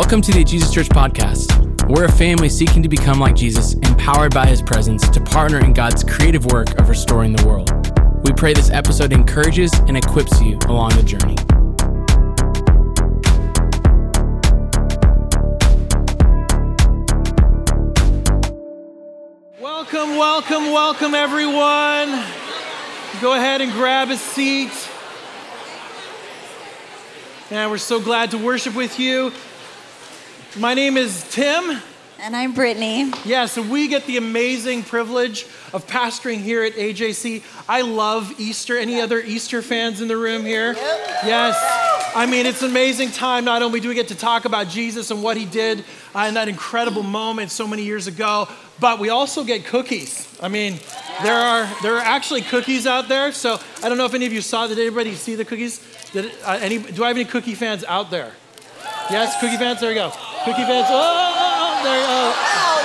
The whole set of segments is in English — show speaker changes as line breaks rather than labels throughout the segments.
Welcome to the Jesus Church Podcast. We're a family seeking to become like Jesus, empowered by his presence to partner in God's creative work of restoring the world. We pray this episode encourages and equips you along the journey.
Welcome, welcome, welcome, everyone. Go ahead and grab a seat. And we're so glad to worship with you. My name is Tim.
And I'm Brittany.
Yeah, so we get the amazing privilege of pastoring here at AJC. I love Easter. Any other Easter fans in the room here? Yes. I mean, it's an amazing time. Not only do we get to talk about Jesus and what he did uh, in that incredible moment so many years ago, but we also get cookies. I mean, there are there are actually cookies out there. So I don't know if any of you saw. Did anybody see the cookies? Did uh, any? Do I have any cookie fans out there? Yes, cookie fans. There we go. Cookie fans. Oh, oh, oh there, oh,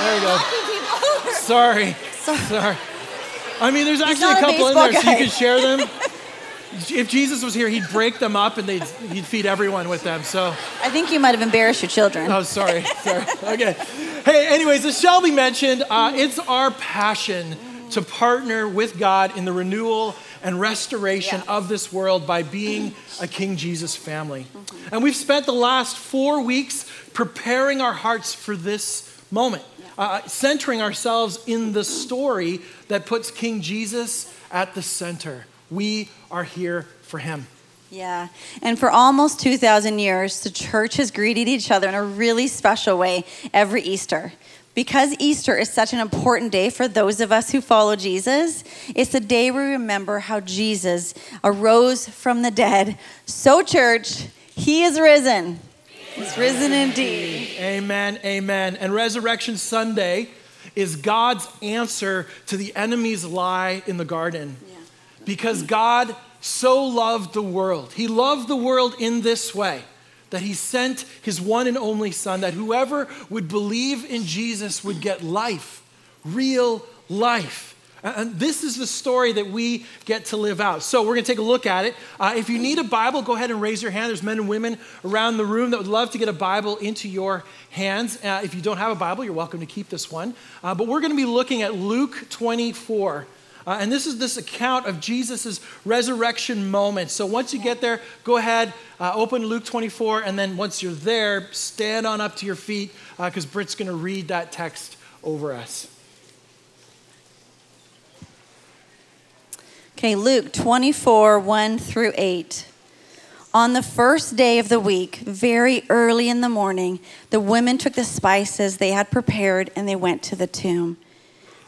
there you go. Sorry, sorry. I mean, there's actually a
not a
couple in there, so you can share them. If Jesus was here, he'd break them up and they'd, he'd feed everyone with them. So,
I think you might have embarrassed your children.
oh, sorry, sorry. Okay. Hey, anyways, as Shelby mentioned, uh, it's our passion to partner with God in the renewal and restoration
Yeah.
of this world by being a King Jesus family. And we've spent the last four weeks preparing our hearts for this moment, uh, centering ourselves in the story that puts King Jesus at the center. We are here for him.
Yeah. And for almost 2,000 years, the church has greeted each other in a really special way every Easter. Because Easter is such an important day for those of us who follow Jesus, it's the day we remember how Jesus arose from the dead. So, church, he is risen. He's risen indeed.
Amen, amen. And Resurrection Sunday is God's answer to the enemy's lie in the garden. Because God so loved the world. He loved the world in this way that he sent his one and only Son, that whoever would believe in Jesus would get life, real life. And this is the story that we get to live out. So we're going to take a look at it. Uh, if you need a Bible, go ahead and raise your hand. There's men and women around the room that would love to get a Bible into your hands. Uh, if you don't have a Bible, you're welcome to keep this one. Uh, but we're going to be looking at Luke 24. Uh, and this is this account of Jesus' resurrection moment. So once you get there, go ahead, uh, open Luke 24, and then once you're there, stand on up to your feet because Britt's going to read that text over us.
Okay, Luke 24, 1 through 8. On the first day of the week, very early in the morning, the women took the spices they had prepared and they went to the tomb.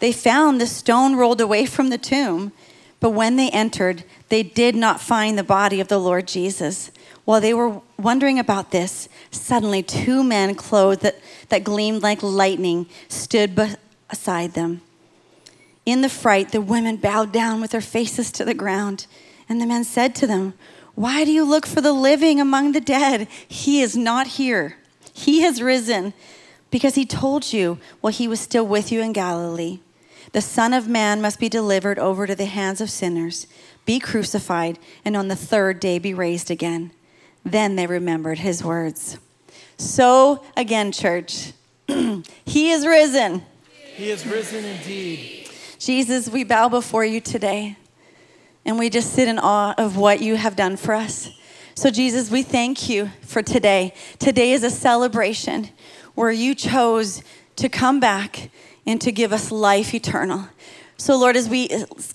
They found the stone rolled away from the tomb, but when they entered, they did not find the body of the Lord Jesus. While they were wondering about this, suddenly two men clothed that, that gleamed like lightning stood beside them. In the fright, the women bowed down with their faces to the ground. And the men said to them, Why do you look for the living among the dead? He is not here. He has risen, because he told you while he was still with you in Galilee. The Son of Man must be delivered over to the hands of sinners, be crucified, and on the third day be raised again. Then they remembered his words. So, again, church, he is risen.
He is risen indeed.
Jesus, we bow before you today and we just sit in awe of what you have done for us. So, Jesus, we thank you for today. Today is a celebration where you chose to come back and to give us life eternal. So, Lord, as we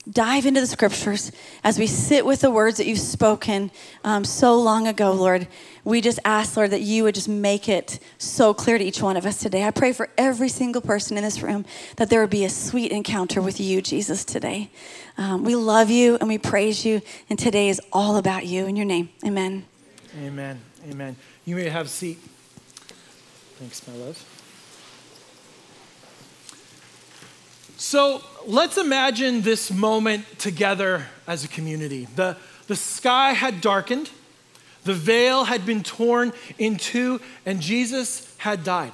dive into the scriptures, as we sit with the words that you've spoken um, so long ago, Lord, we just ask, Lord, that you would just make it so clear to each one of us today. I pray for every single person in this room that there would be a sweet encounter with you, Jesus, today. Um, we love you and we praise you, and today is all about you. In your name, amen.
Amen. Amen. You may have a seat. Thanks, my love. So let's imagine this moment together as a community. The, the sky had darkened, the veil had been torn in two, and Jesus had died.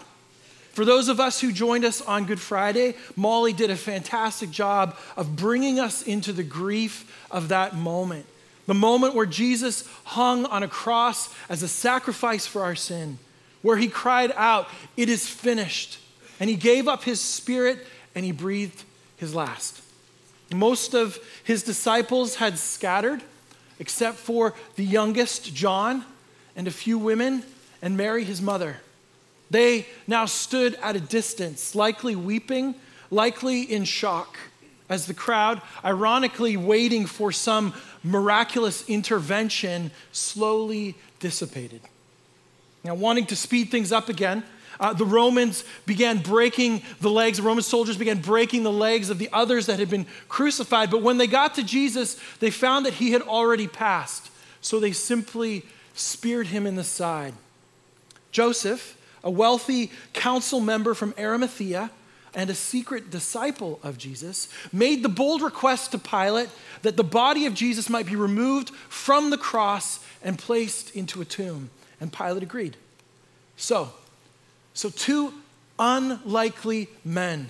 For those of us who joined us on Good Friday, Molly did a fantastic job of bringing us into the grief of that moment. The moment where Jesus hung on a cross as a sacrifice for our sin, where he cried out, It is finished. And he gave up his spirit and he breathed his last. Most of his disciples had scattered, except for the youngest, John, and a few women, and Mary, his mother. They now stood at a distance, likely weeping, likely in shock, as the crowd, ironically waiting for some miraculous intervention, slowly dissipated. Now, wanting to speed things up again, uh, the Romans began breaking the legs, the Roman soldiers began breaking the legs of the others that had been crucified. But when they got to Jesus, they found that he had already passed. So they simply speared him in the side. Joseph, a wealthy council member from Arimathea and a secret disciple of Jesus, made the bold request to Pilate that the body of Jesus might be removed from the cross and placed into a tomb. And Pilate agreed. So, so two unlikely men,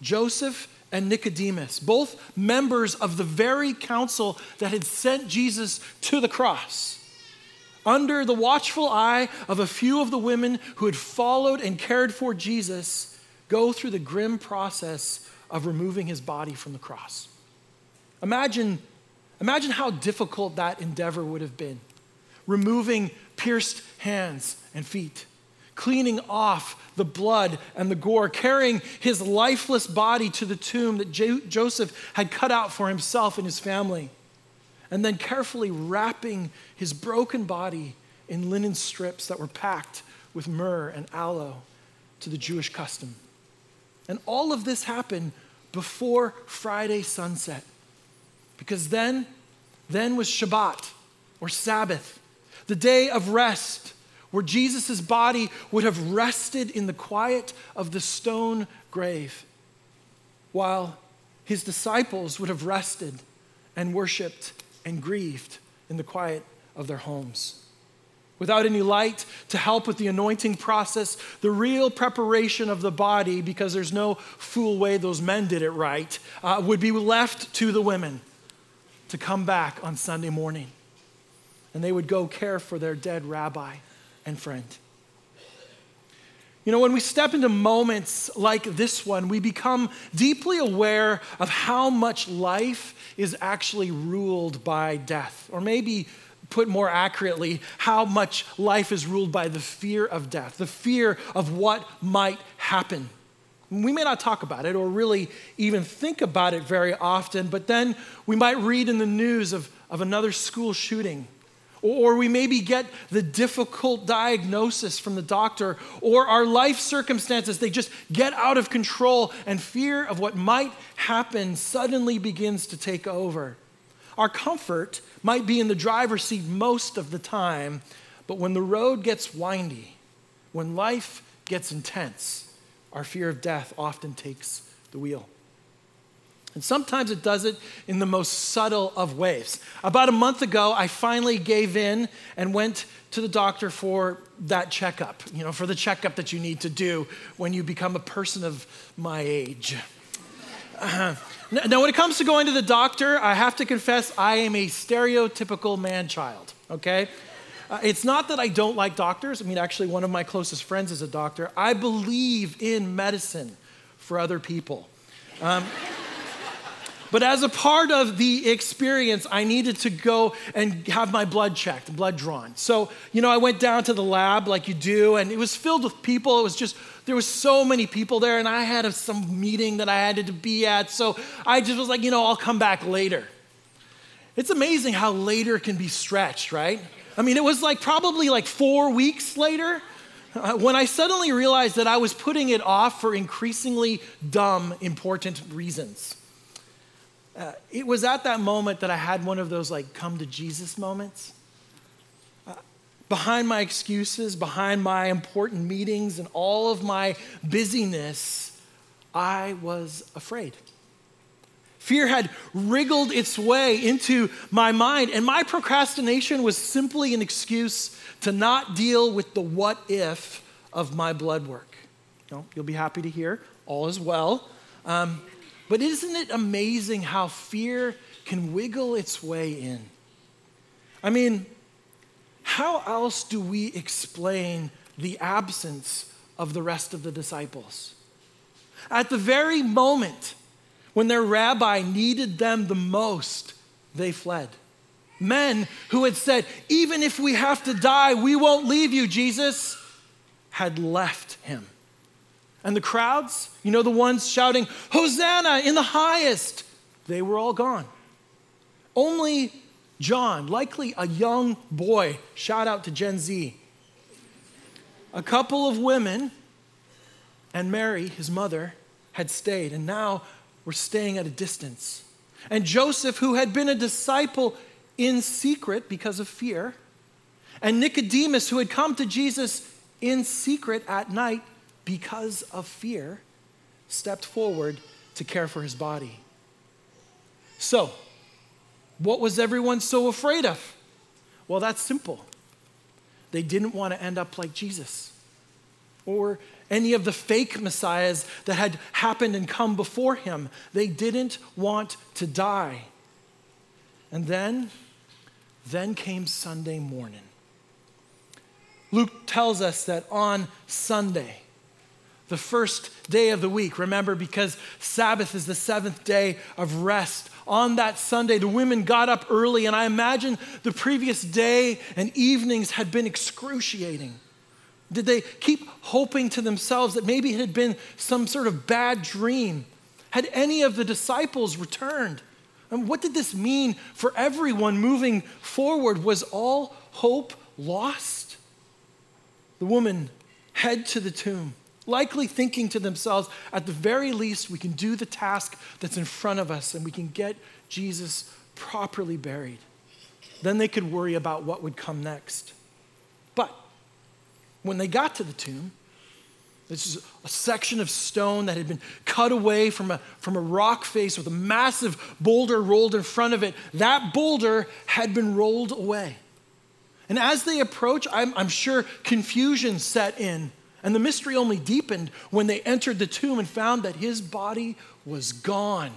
Joseph and Nicodemus, both members of the very council that had sent Jesus to the cross, under the watchful eye of a few of the women who had followed and cared for Jesus, go through the grim process of removing his body from the cross. Imagine, imagine how difficult that endeavor would have been. Removing pierced hands and feet, cleaning off the blood and the gore, carrying his lifeless body to the tomb that Jo- Joseph had cut out for himself and his family, and then carefully wrapping his broken body in linen strips that were packed with myrrh and aloe to the Jewish custom. And all of this happened before Friday sunset. Because then, then was Shabbat or Sabbath, the day of rest where Jesus' body would have rested in the quiet of the stone grave, while his disciples would have rested and worshiped and grieved in the quiet of their homes. Without any light to help with the anointing process, the real preparation of the body, because there's no fool way those men did it right, uh, would be left to the women to come back on Sunday morning. And they would go care for their dead rabbi and friend. You know, when we step into moments like this one, we become deeply aware of how much life is actually ruled by death. Or maybe, put more accurately, how much life is ruled by the fear of death, the fear of what might happen. We may not talk about it or really even think about it very often, but then we might read in the news of, of another school shooting or we maybe get the difficult diagnosis from the doctor, or our life circumstances, they just get out of control, and fear of what might happen suddenly begins to take over. Our comfort might be in the driver's seat most of the time, but when the road gets windy, when life gets intense, our fear of death often takes the wheel. And sometimes it does it in the most subtle of ways. About a month ago, I finally gave in and went to the doctor for that checkup, you know, for the checkup that you need to do when you become a person of my age. Uh, now, when it comes to going to the doctor, I have to confess I am a stereotypical man child, okay? Uh, it's not that I don't like doctors. I mean, actually, one of my closest friends is a doctor. I believe in medicine for other people. Um, but as a part of the experience, I needed to go and have my blood checked, blood drawn. So, you know, I went down to the lab like you do, and it was filled with people. It was just, there was so many people there, and I had a, some meeting that I had to be at. So I just was like, you know, I'll come back later. It's amazing how later can be stretched, right? I mean, it was like probably like four weeks later uh, when I suddenly realized that I was putting it off for increasingly dumb, important reasons. Uh, it was at that moment that I had one of those like come to Jesus moments. Uh, behind my excuses, behind my important meetings, and all of my busyness, I was afraid. Fear had wriggled its way into my mind, and my procrastination was simply an excuse to not deal with the what if of my blood work. Know, you'll be happy to hear all is well. Um, but isn't it amazing how fear can wiggle its way in? I mean, how else do we explain the absence of the rest of the disciples. At the very moment when their rabbi needed them the most, they fled. Men who had said, Even if we have to die, we won't leave you, Jesus, had left him. And the crowds, you know, the ones shouting, Hosanna in the highest, they were all gone. Only John, likely a young boy, shout out to Gen Z, a couple of women, and Mary, his mother, had stayed, and now were staying at a distance. And Joseph, who had been a disciple in secret because of fear, and Nicodemus, who had come to Jesus in secret at night because of fear, stepped forward to care for his body. So, what was everyone so afraid of? Well, that's simple. They didn't want to end up like Jesus or any of the fake messiahs that had happened and come before him. They didn't want to die. And then, then came Sunday morning. Luke tells us that on Sunday, the first day of the week. Remember, because Sabbath is the seventh day of rest. On that Sunday, the women got up early, and I imagine the previous day and evenings had been excruciating. Did they keep hoping to themselves that maybe it had been some sort of bad dream? Had any of the disciples returned? And what did this mean for everyone moving forward? Was all hope lost? The woman head to the tomb likely thinking to themselves, at the very least, we can do the task that's in front of us and we can get Jesus properly buried. Then they could worry about what would come next. But when they got to the tomb, this is a section of stone that had been cut away from a, from a rock face with a massive boulder rolled in front of it. That boulder had been rolled away. And as they approach, I'm, I'm sure confusion set in and the mystery only deepened when they entered the tomb and found that his body was gone.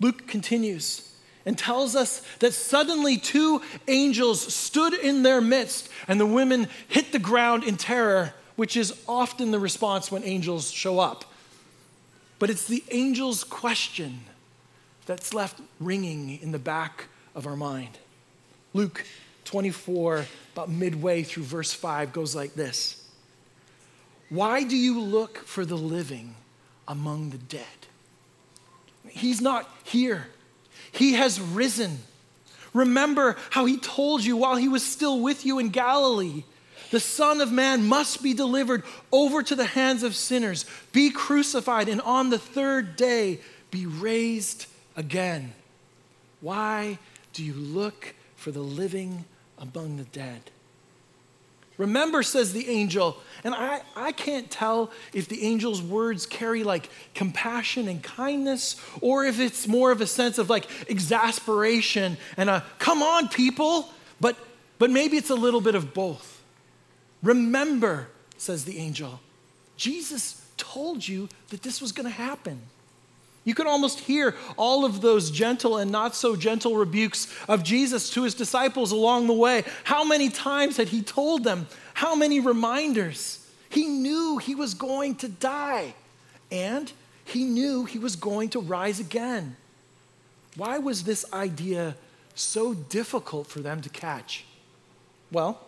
Luke continues and tells us that suddenly two angels stood in their midst, and the women hit the ground in terror, which is often the response when angels show up. But it's the angel's question that's left ringing in the back of our mind. Luke 24, about midway through verse 5, goes like this. Why do you look for the living among the dead? He's not here, He has risen. Remember how He told you while He was still with you in Galilee. The Son of Man must be delivered over to the hands of sinners, be crucified, and on the third day be raised again. Why do you look for the living among the dead? Remember, says the angel, and I, I can't tell if the angel's words carry like compassion and kindness, or if it's more of a sense of like exasperation and a come on, people, but, but maybe it's a little bit of both. Remember, says the angel, Jesus told you that this was going to happen. You can almost hear all of those gentle and not so gentle rebukes of Jesus to his disciples along the way. How many times had he told them? How many reminders? He knew he was going to die, and he knew he was going to rise again. Why was this idea so difficult for them to catch? Well,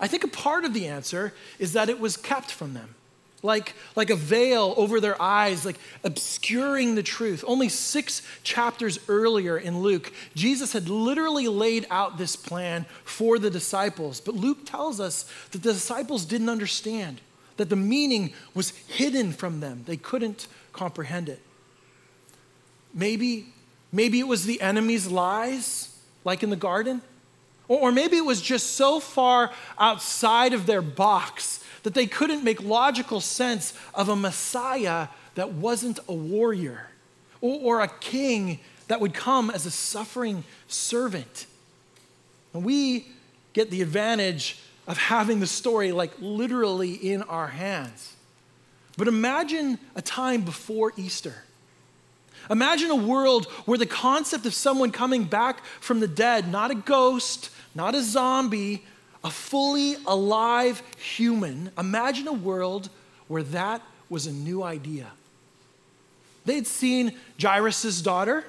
I think a part of the answer is that it was kept from them like, like a veil over their eyes, like obscuring the truth. Only six chapters earlier in Luke, Jesus had literally laid out this plan for the disciples. But Luke tells us that the disciples didn't understand, that the meaning was hidden from them. They couldn't comprehend it. Maybe, maybe it was the enemy's lies, like in the garden. Or maybe it was just so far outside of their box that they couldn't make logical sense of a Messiah that wasn't a warrior or, a king that would come as a suffering servant. And we get the advantage of having the story like literally in our hands. But imagine a time before Easter. Imagine a world where the concept of someone coming back from the dead, not a ghost, not a zombie, a fully alive human, imagine a world where that was a new idea. They'd seen Jairus' daughter,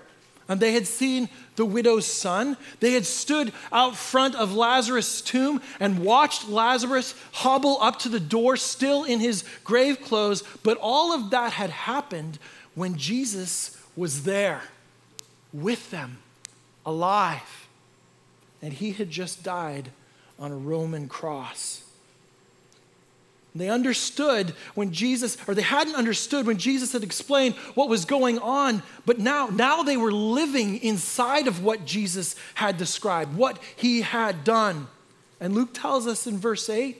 and they had seen the widow's son. They had stood out front of Lazarus' tomb and watched Lazarus hobble up to the door, still in his grave clothes. But all of that had happened when Jesus was there with them, alive. And he had just died on a Roman cross. They understood when Jesus, or they hadn't understood when Jesus had explained what was going on, but now, now they were living inside of what Jesus had described, what he had done. And Luke tells us in verse 8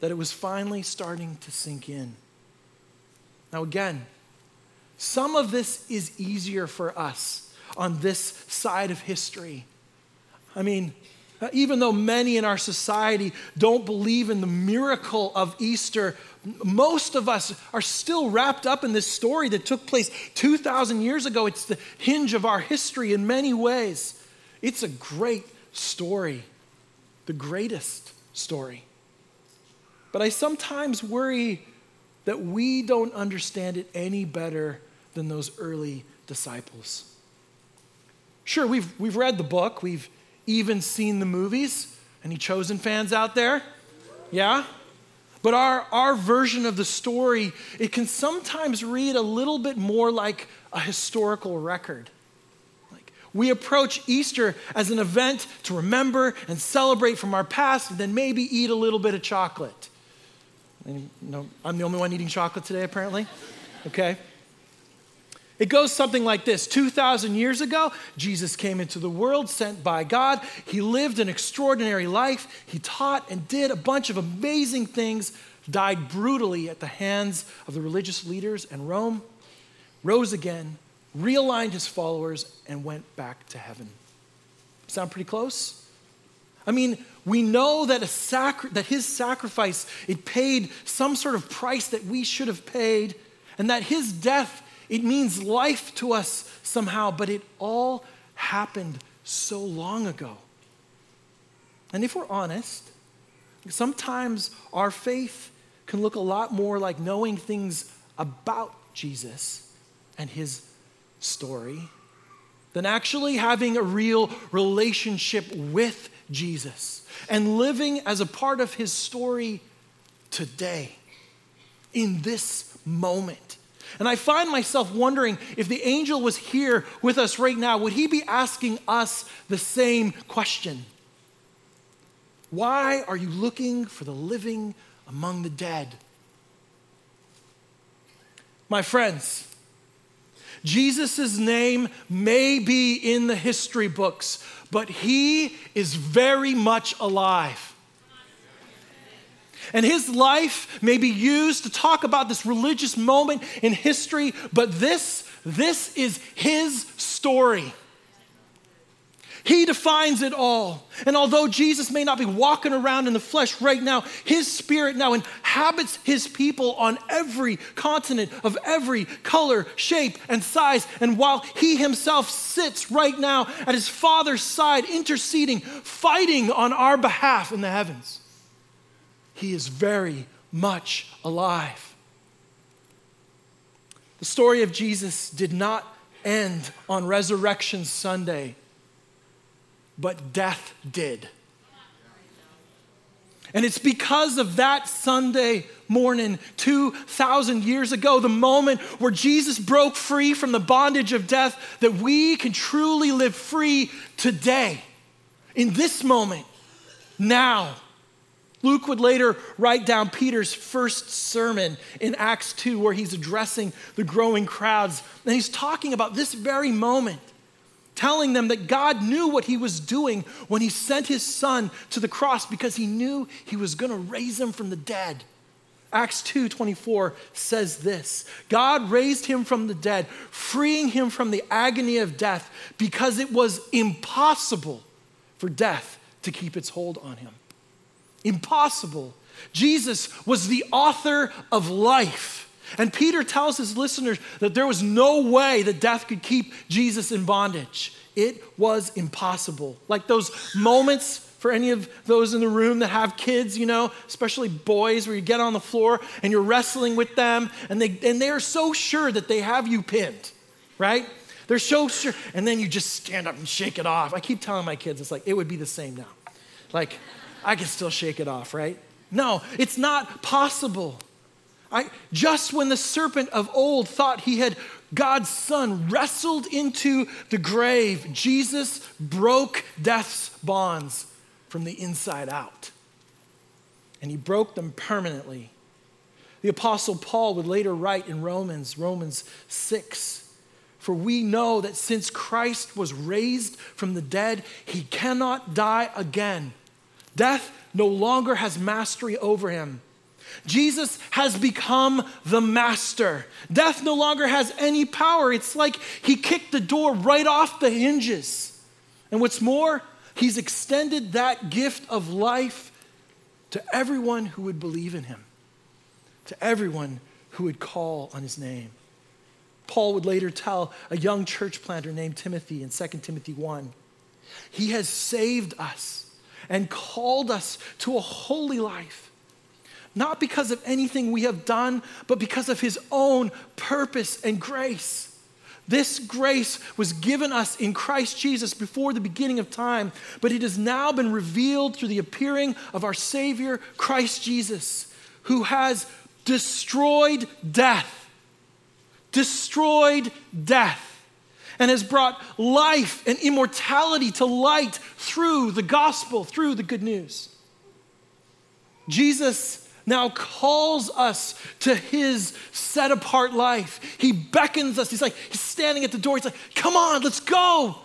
that it was finally starting to sink in. Now, again, some of this is easier for us on this side of history. I mean, uh, even though many in our society don't believe in the miracle of Easter, most of us are still wrapped up in this story that took place 2,000 years ago. It's the hinge of our history in many ways. It's a great story, the greatest story. But I sometimes worry that we don't understand it any better than those early disciples. Sure, we've, we've read the book, we've even seen the movies. Any Chosen fans out there? Yeah? But our, our version of the story, it can sometimes read a little bit more like a historical record. Like we approach Easter as an event to remember and celebrate from our past, and then maybe eat a little bit of chocolate. No, I'm the only one eating chocolate today, apparently. Okay? It goes something like this 2,000 years ago, Jesus came into the world sent by God. He lived an extraordinary life. He taught and did a bunch of amazing things, died brutally at the hands of the religious leaders and Rome, rose again, realigned his followers, and went back to heaven. Sound pretty close? I mean, we know that, a sacri- that his sacrifice, it paid some sort of price that we should have paid, and that his death it means life to us somehow, but it all happened so long ago. And if we're honest, sometimes our faith can look a lot more like knowing things about Jesus and his story than actually having a real relationship with Jesus and living as a part of his story today, in this moment. And I find myself wondering if the angel was here with us right now, would he be asking us the same question? Why are you looking for the living among the dead? My friends, Jesus' name may be in the history books, but he is very much alive. And his life may be used to talk about this religious moment in history, but this, this is his story. He defines it all. And although Jesus may not be walking around in the flesh right now, his spirit now inhabits his people on every continent of every color, shape, and size. And while he himself sits right now at his Father's side, interceding, fighting on our behalf in the heavens, he is very much alive. The story of Jesus did not end on Resurrection Sunday, but death did. And it's because of that Sunday morning 2,000 years ago, the moment where Jesus broke free from the bondage of death, that we can truly live free today, in this moment, now. Luke would later write down Peter's first sermon in Acts 2, where he's addressing the growing crowds. And he's talking about this very moment, telling them that God knew what he was doing when he sent his son to the cross because he knew he was going to raise him from the dead. Acts 2:24 says this. God raised him from the dead, freeing him from the agony of death because it was impossible for death to keep its hold on him. Impossible. Jesus was the author of life. And Peter tells his listeners that there was no way that death could keep Jesus in bondage. It was impossible. Like those moments For any of those in the room that have kids, you know, especially boys, where you get on the floor and you're wrestling with them, and they, and they are so sure that they have you pinned, right? They're so sure. And then you just stand up and shake it off. I keep telling my kids, it's like, it would be the same now. Like, I can still shake it off, right? No, it's not possible. I, just when the serpent of old thought he had God's son wrestled into the grave, Jesus broke death's bonds from the inside out. And he broke them permanently. The Apostle Paul would later write in Romans, Romans 6, for we know that since Christ was raised from the dead, he cannot die again. Death no longer has mastery over him. Jesus has become the master. Death no longer has any power. It's like he kicked the door right off the hinges. And what's more, He's extended that gift of life to everyone who would believe in him, to everyone who would call on his name. Paul would later tell a young church planter named Timothy in 2 Timothy 1 He has saved us and called us to a holy life, not because of anything we have done, but because of his own purpose and grace. This grace was given us in Christ Jesus before the beginning of time, but it has now been revealed through the appearing of our Savior, Christ Jesus, who has destroyed death, destroyed death, and has brought life and immortality to light through the gospel, through the good news. Jesus now calls us to his set apart life. He beckons us. He's like, he's standing at the door. He's like, come on, let's go.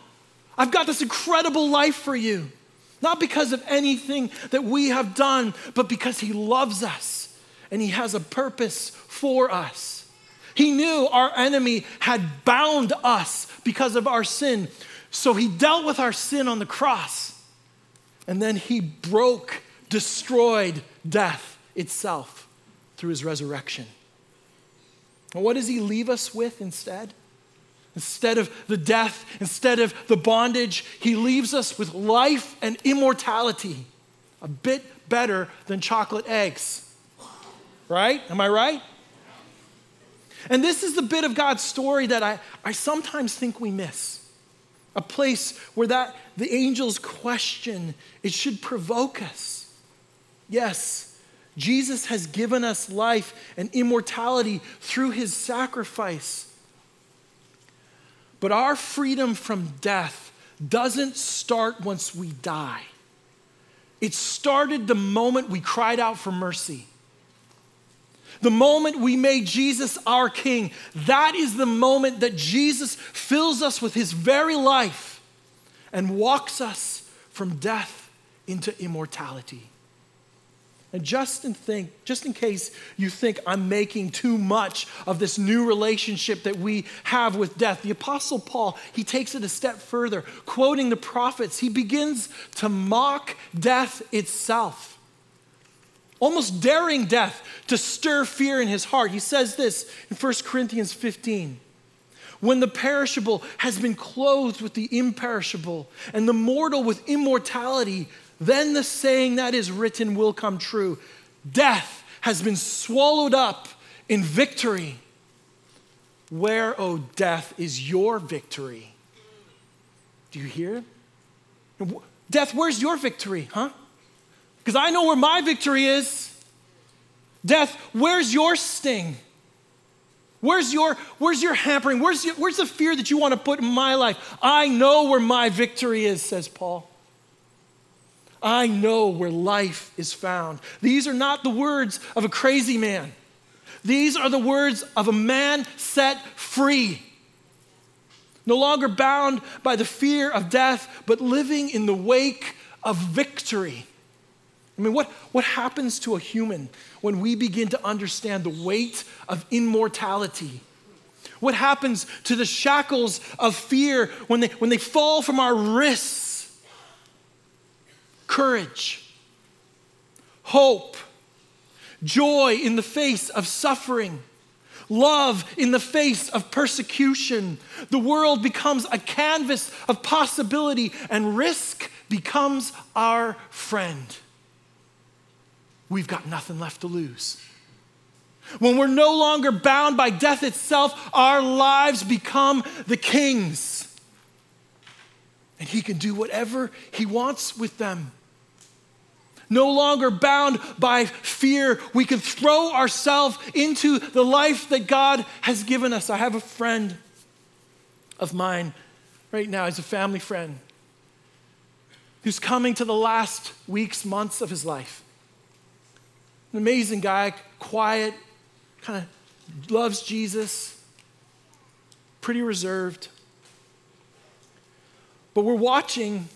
I've got this incredible life for you. Not because of anything that we have done, but because he loves us and he has a purpose for us. He knew our enemy had bound us because of our sin. So he dealt with our sin on the cross. And then he broke, destroyed death itself through his resurrection. And what does he leave us with instead? Instead of the death, instead of the bondage, he leaves us with life and immortality. A bit better than chocolate eggs. Right? Am I right? And this is the bit of God's story that I, I sometimes think we miss. A place where that the angel's question, it should provoke us. Yes, Jesus has given us life and immortality through his sacrifice. But our freedom from death doesn't start once we die. It started the moment we cried out for mercy. The moment we made Jesus our King, that is the moment that Jesus fills us with his very life and walks us from death into immortality. And just in think, just in case you think I'm making too much of this new relationship that we have with death, the apostle Paul, he takes it a step further, quoting the prophets, he begins to mock death itself. Almost daring death to stir fear in his heart. He says this in 1 Corinthians 15 when the perishable has been clothed with the imperishable, and the mortal with immortality, then the saying that is written will come true Death has been swallowed up in victory. Where, O oh, death, is your victory? Do you hear? Death, where's your victory, huh? Because I know where my victory is. Death, where's your sting? Where's your, where's your hampering? Where's, your, where's the fear that you want to put in my life? I know where my victory is, says Paul. I know where life is found. These are not the words of a crazy man. These are the words of a man set free. No longer bound by the fear of death, but living in the wake of victory. I mean, what, what happens to a human when we begin to understand the weight of immortality? What happens to the shackles of fear when they, when they fall from our wrists? courage, hope, joy in the face of suffering, love in the face of persecution. The world becomes a canvas of possibility, and risk becomes our friend. We've got nothing left to lose. When we're no longer bound by death itself, our lives become the king's. And he can do whatever he wants with them. No longer bound by fear, we can throw ourselves into the life that God has given us. I have a friend of mine right now, he's a family friend, who's coming to the last weeks, months of his life. An amazing guy, quiet, kind of loves Jesus, pretty reserved. But we're watching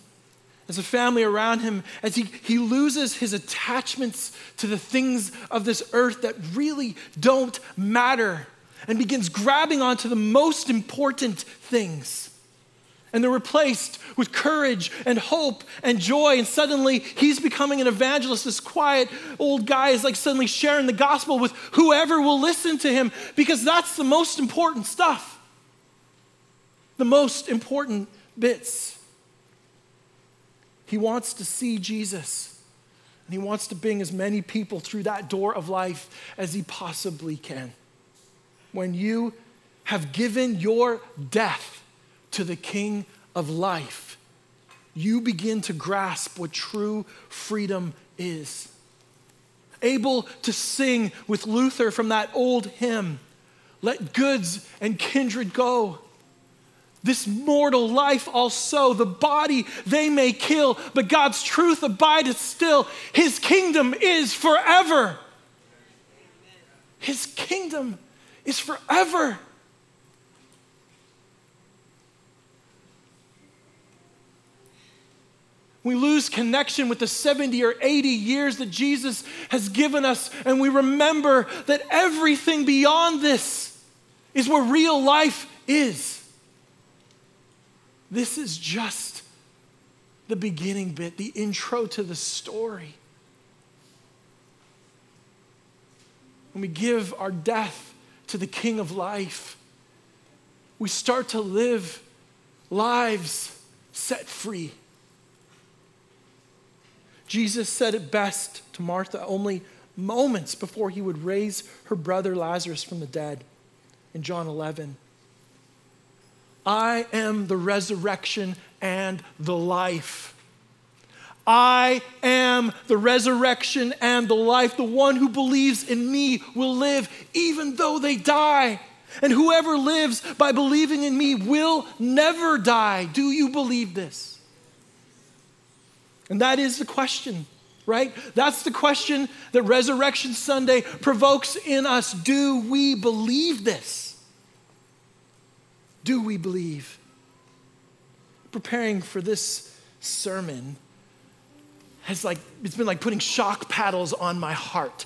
as a family around him as he, he loses his attachments to the things of this earth that really don't matter and begins grabbing onto the most important things. And they're replaced with courage and hope and joy. And suddenly he's becoming an evangelist. This quiet old guy is like suddenly sharing the gospel with whoever will listen to him because that's the most important stuff. The most important bits. He wants to see Jesus, and he wants to bring as many people through that door of life as he possibly can. When you have given your death to the King of life, you begin to grasp what true freedom is. Able to sing with Luther from that old hymn, Let goods and kindred go. This mortal life also, the body they may kill, but God's truth abideth still. His kingdom is forever. His kingdom is forever. We lose connection with the 70 or 80 years that Jesus has given us, and we remember that everything beyond this is where real life is. This is just the beginning bit, the intro to the story. When we give our death to the King of life, we start to live lives set free. Jesus said it best to Martha only moments before he would raise her brother Lazarus from the dead in John 11. I am the resurrection and the life. I am the resurrection and the life. The one who believes in me will live even though they die. And whoever lives by believing in me will never die. Do you believe this? And that is the question, right? That's the question that Resurrection Sunday provokes in us. Do we believe this? Do we believe? Preparing for this sermon has like it's been like putting shock paddles on my heart.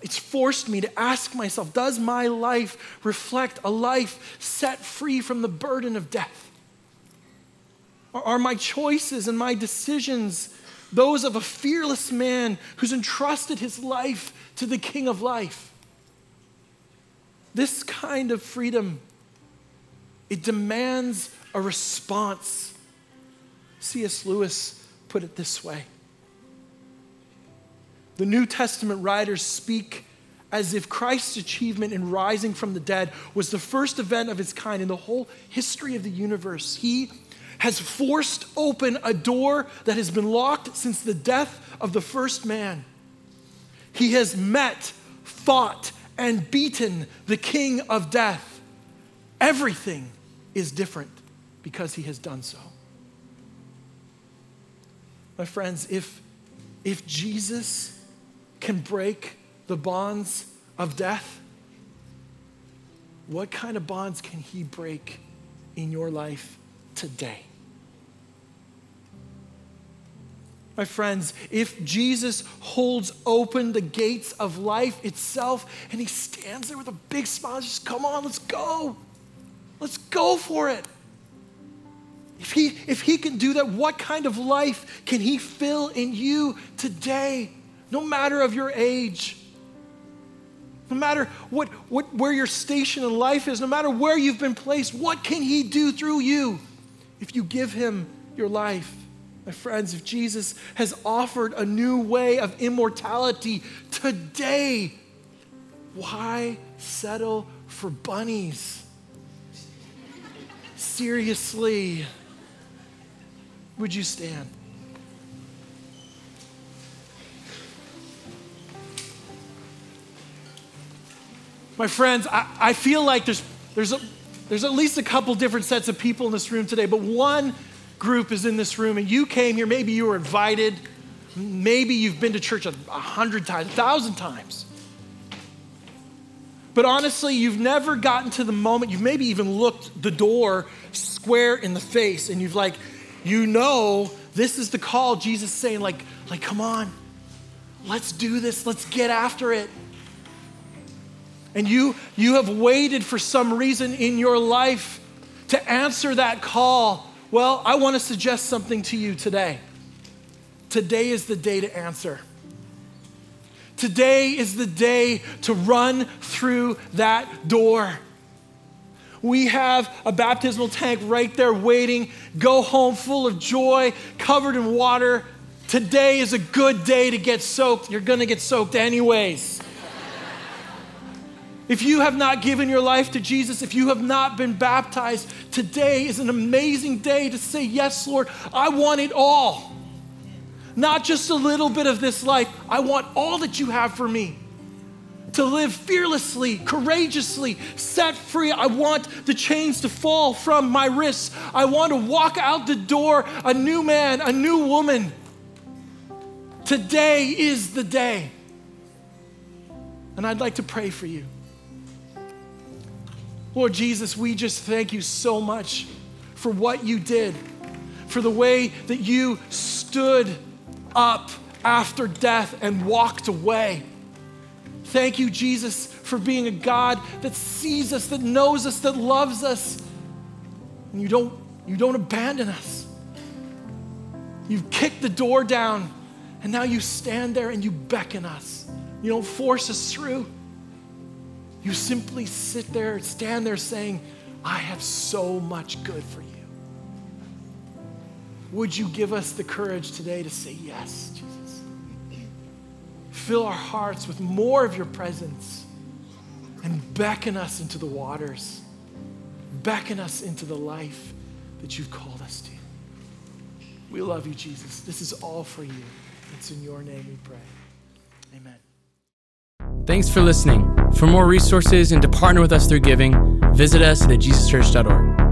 It's forced me to ask myself, does my life reflect a life set free from the burden of death? Are my choices and my decisions those of a fearless man who's entrusted his life to the King of life? This kind of freedom, it demands a response. C.S. Lewis put it this way The New Testament writers speak as if Christ's achievement in rising from the dead was the first event of its kind in the whole history of the universe. He has forced open a door that has been locked since the death of the first man. He has met, fought, and beaten the king of death. Everything is different because he has done so. My friends, if, if Jesus can break the bonds of death, what kind of bonds can he break in your life today? My friends, if Jesus holds open the gates of life itself and he stands there with a big smile, just come on, let's go. Let's go for it. If he, if he can do that, what kind of life can he fill in you today, no matter of your age? No matter what, what, where your station in life is, no matter where you've been placed, what can He do through you if you give Him your life? My friends, if Jesus has offered a new way of immortality today, why settle for bunnies? Seriously, would you stand? My friends, I, I feel like there's, there's, a, there's at least a couple different sets of people in this room today, but one group is in this room and you came here, maybe you were invited, maybe you've been to church a, hundred times, a thousand times. But honestly, you've never gotten to the moment, you've maybe even looked the door square in the face and you've like, you know, this is the call Jesus saying, like, like, come on, let's do this, let's get after it and you, you have waited for some reason in your life to answer that call, well, I want to suggest something to you today. Today is the day to answer. Today is the day to run through that door. We have a baptismal tank right there waiting. Go home full of joy, covered in water. Today is a good day to get soaked. You're going to get soaked anyways. If you have not given your life to Jesus, if you have not been baptized, today is an amazing day to say, Yes, Lord, I want it all. Not just a little bit of this life, I want all that you have for me. To live fearlessly, courageously, set free. I want the chains to fall from my wrists. I want to walk out the door a new man, a new woman. Today is the day. And I'd like to pray for you. Lord Jesus, we just thank you so much for what you did, for the way that you stood up after death and walked away. Thank you, Jesus, for being a God that sees us, that knows us, that loves us. And you don't, you don't abandon us. You've kicked the door down, and now you stand there and you beckon us. You don't force us through. You simply sit there, stand there saying, I have so much good for you. Would you give us the courage today to say yes, Jesus? Fill our hearts with more of your presence and beckon us into the waters, beckon us into the life that you've called us to. We love you, Jesus. This is all for you. It's in your name we pray. Amen.
Thanks for listening. For more resources and to partner with us through giving, visit us at jesuschurch.org.